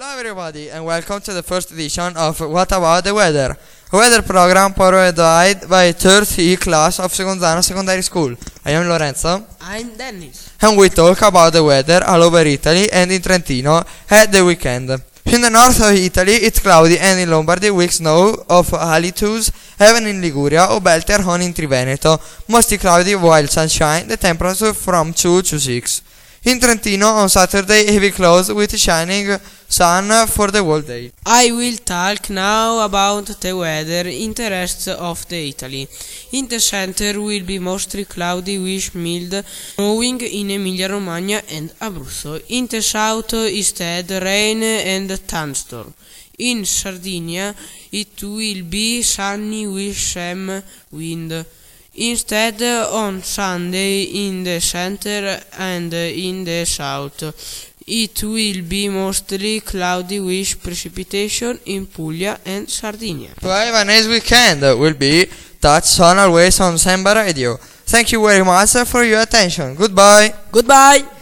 Hello everybody and welcome to the first edition of What About the Weather? A weather program provided by 3rd E class of Segonzano Secondary School. I am Lorenzo I'm Dennis. and we talk about the weather all over Italy and in Trentino at the weekend. In the north of Italy it's cloudy and in Lombardy we snow of Halitus, heaven in Liguria or Belter on in Triveneto, mostly cloudy while sunshine, the temperature from 2 to 6. In Trentino on Saturday heavy clouds with shining sun for the whole day. I will talk now about the weather in the rest of the Italy. In the center will be mostly cloudy with mild snowing in Emilia-Romagna and Abruzzo. In the south instead rain and thunderstorm. In Sardinia it will be sunny with some wind. Instead, on Sunday in the center and in the south, it will be mostly cloudy with precipitation in Puglia and Sardinia. To have a nice weekend will be touch on always on Samba Radio. Thank you very much for your attention. Goodbye. Goodbye!